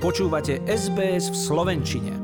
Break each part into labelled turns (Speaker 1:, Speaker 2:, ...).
Speaker 1: Počúvate SBS v Slovenčine.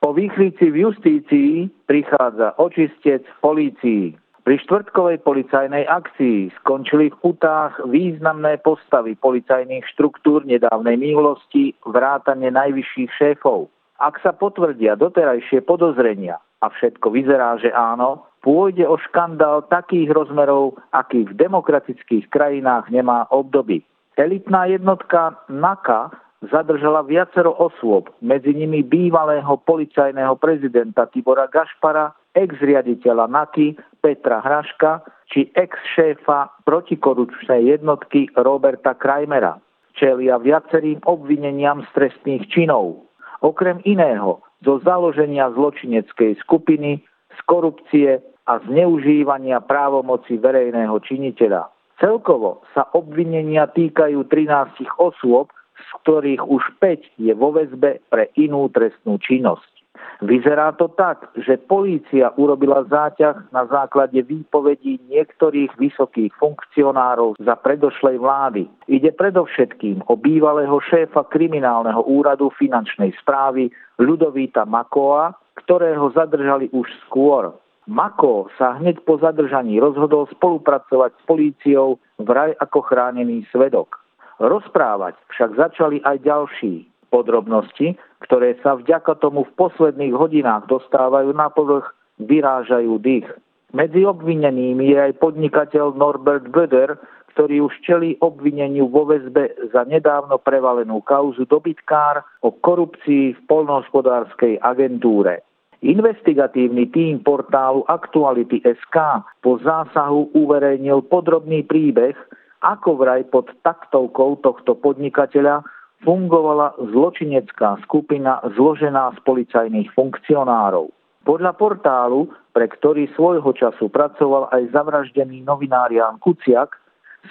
Speaker 2: Po výchrici v justícii prichádza očistec v polícii. Pri štvrtkovej policajnej akcii skončili v putách významné postavy policajných štruktúr nedávnej minulosti vrátane najvyšších šéfov. Ak sa potvrdia doterajšie podozrenia, a všetko vyzerá, že áno, pôjde o škandál takých rozmerov, aký v demokratických krajinách nemá obdoby. Elitná jednotka NAKA zadržala viacero osôb, medzi nimi bývalého policajného prezidenta Tibora Gašpara, ex-riaditeľa NAKY Petra Hraška či ex-šéfa protikorupčnej jednotky Roberta Krajmera. Čelia viacerým obvineniam z trestných činov. Okrem iného zo založenia zločineckej skupiny, z korupcie a zneužívania právomoci verejného činiteľa. Celkovo sa obvinenia týkajú 13 osôb, z ktorých už 5 je vo väzbe pre inú trestnú činnosť. Vyzerá to tak, že polícia urobila záťah na základe výpovedí niektorých vysokých funkcionárov za predošlej vlády. Ide predovšetkým o bývalého šéfa kriminálneho úradu finančnej správy Ľudovíta Makoa, ktorého zadržali už skôr. Mako sa hneď po zadržaní rozhodol spolupracovať s políciou vraj ako chránený svedok. Rozprávať však začali aj ďalší podrobnosti, ktoré sa vďaka tomu v posledných hodinách dostávajú na povrch, vyrážajú dých. Medzi obvinenými je aj podnikateľ Norbert Böder, ktorý už čelí obvineniu vo väzbe za nedávno prevalenú kauzu dobytkár o korupcii v polnohospodárskej agentúre. Investigatívny tým portálu Aktuality.sk po zásahu uverejnil podrobný príbeh, ako vraj pod taktovkou tohto podnikateľa fungovala zločinecká skupina zložená z policajných funkcionárov. Podľa portálu, pre ktorý svojho času pracoval aj zavraždený novinár Jan Kuciak,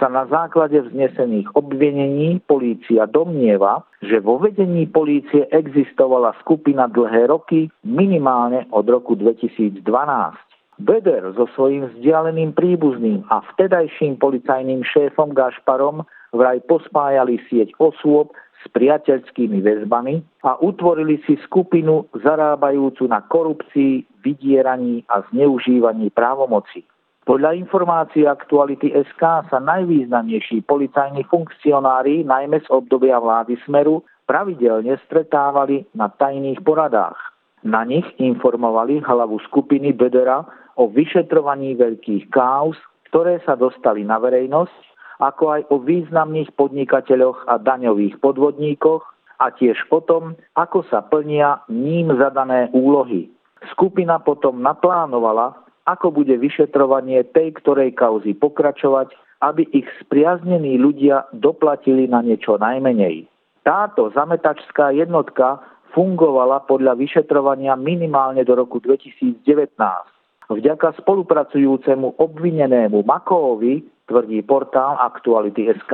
Speaker 2: sa na základe vznesených obvinení polícia domnieva, že vo vedení polície existovala skupina dlhé roky, minimálne od roku 2012. Beder so svojím vzdialeným príbuzným a vtedajším policajným šéfom Gašparom vraj pospájali sieť osôb s priateľskými väzbami a utvorili si skupinu zarábajúcu na korupcii, vydieraní a zneužívaní právomoci. Podľa informácií aktuality SK sa najvýznamnejší policajní funkcionári, najmä z obdobia vlády Smeru, pravidelne stretávali na tajných poradách. Na nich informovali hlavu skupiny Bedera o vyšetrovaní veľkých káuz, ktoré sa dostali na verejnosť, ako aj o významných podnikateľoch a daňových podvodníkoch a tiež o tom, ako sa plnia ním zadané úlohy. Skupina potom naplánovala, ako bude vyšetrovanie tej ktorej kauzy pokračovať, aby ich spriaznení ľudia doplatili na niečo najmenej. Táto zametačská jednotka fungovala podľa vyšetrovania minimálne do roku 2019. Vďaka spolupracujúcemu obvinenému Makoovi, tvrdí portál Aktuality.sk,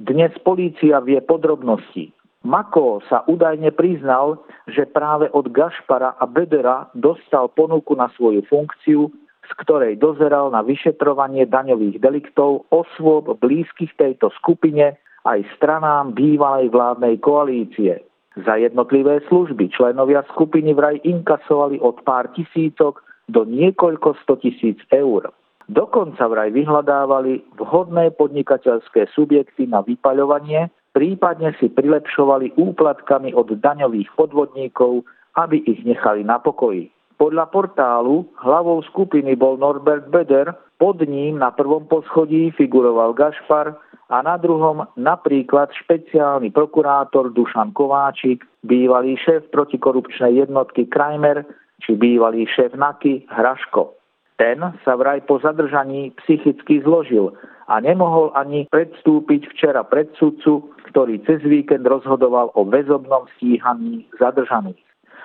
Speaker 2: dnes polícia vie podrobnosti. Mako sa údajne priznal, že práve od Gašpara a Bedera dostal ponuku na svoju funkciu, z ktorej dozeral na vyšetrovanie daňových deliktov osôb blízkych tejto skupine aj stranám bývalej vládnej koalície. Za jednotlivé služby členovia skupiny vraj inkasovali od pár tisícok do niekoľko sto tisíc eur. Dokonca vraj vyhľadávali vhodné podnikateľské subjekty na vypaľovanie, prípadne si prilepšovali úplatkami od daňových podvodníkov, aby ich nechali na pokoji. Podľa portálu hlavou skupiny bol Norbert Beder, pod ním na prvom poschodí figuroval Gašpar a na druhom napríklad špeciálny prokurátor Dušan Kováčik, bývalý šéf protikorupčnej jednotky Krajmer či bývalý šéf NAKY Hraško. Ten sa vraj po zadržaní psychicky zložil a nemohol ani predstúpiť včera pred sudcu, ktorý cez víkend rozhodoval o väzobnom stíhaní zadržaných.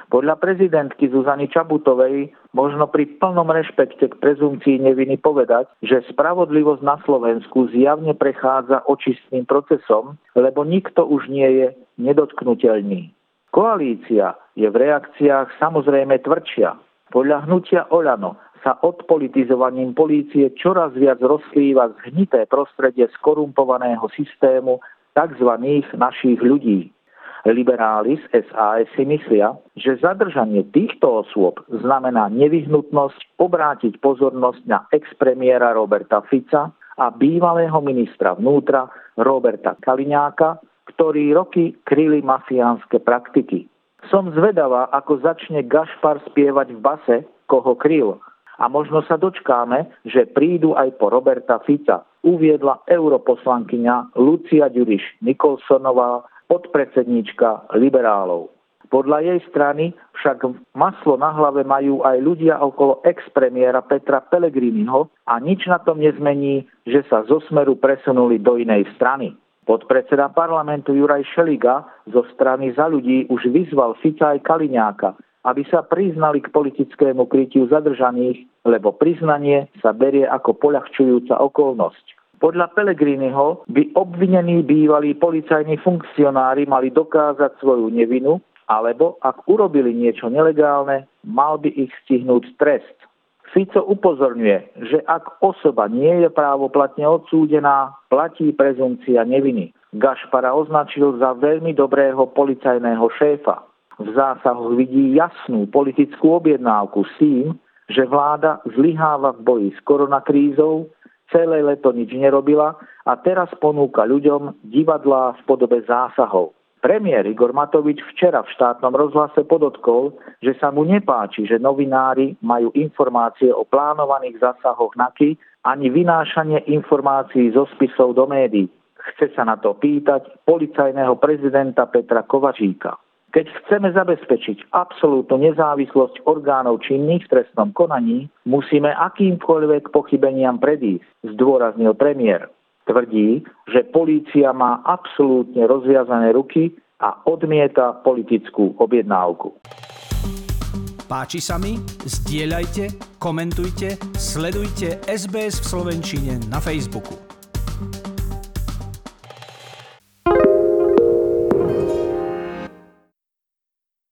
Speaker 2: Podľa prezidentky Zuzany Čabutovej možno pri plnom rešpekte k prezumcii neviny povedať, že spravodlivosť na Slovensku zjavne prechádza očistným procesom, lebo nikto už nie je nedotknutelný. Koalícia je v reakciách samozrejme tvrdšia. Podľa hnutia Oľano sa odpolitizovaním polície čoraz viac rozklíva zhnité prostredie skorumpovaného systému tzv. našich ľudí. Liberáli z SAS si myslia, že zadržanie týchto osôb znamená nevyhnutnosť obrátiť pozornosť na expremiéra Roberta Fica a bývalého ministra vnútra Roberta Kaliňáka, ktorí roky kryli mafiánske praktiky. Som zvedavá, ako začne Gašpar spievať v base, koho kryl. A možno sa dočkáme, že prídu aj po Roberta Fica, uviedla europoslankyňa Lucia Ďuriš Nikolsonová podpredsedníčka liberálov. Podľa jej strany však maslo na hlave majú aj ľudia okolo expremiéra Petra Pellegriniho a nič na tom nezmení, že sa zo smeru presunuli do inej strany. Podpredseda parlamentu Juraj Šeliga zo strany za ľudí už vyzval Fica aj Kaliňáka, aby sa priznali k politickému krytiu zadržaných, lebo priznanie sa berie ako poľahčujúca okolnosť. Podľa Pelegriniho by obvinení bývalí policajní funkcionári mali dokázať svoju nevinu, alebo ak urobili niečo nelegálne, mal by ich stihnúť trest. Fico upozorňuje, že ak osoba nie je právoplatne odsúdená, platí prezumcia neviny. Gašpara označil za veľmi dobrého policajného šéfa. V zásahoch vidí jasnú politickú objednávku s tým, že vláda zlyháva v boji s koronakrízou celé leto nič nerobila a teraz ponúka ľuďom divadlá v podobe zásahov. Premiér Igor Matovič včera v štátnom rozhlase podotkol, že sa mu nepáči, že novinári majú informácie o plánovaných zásahoch NAKY ani vynášanie informácií zo spisov do médií. Chce sa na to pýtať policajného prezidenta Petra Kovačíka. Keď chceme zabezpečiť absolútnu nezávislosť orgánov činných v trestnom konaní, musíme akýmkoľvek pochybeniam predísť, zdôraznil premiér. Tvrdí, že polícia má absolútne rozviazané ruky a odmieta politickú objednávku.
Speaker 1: Páči sa mi? Zdieľajte, komentujte, sledujte SBS v Slovenčine na Facebooku.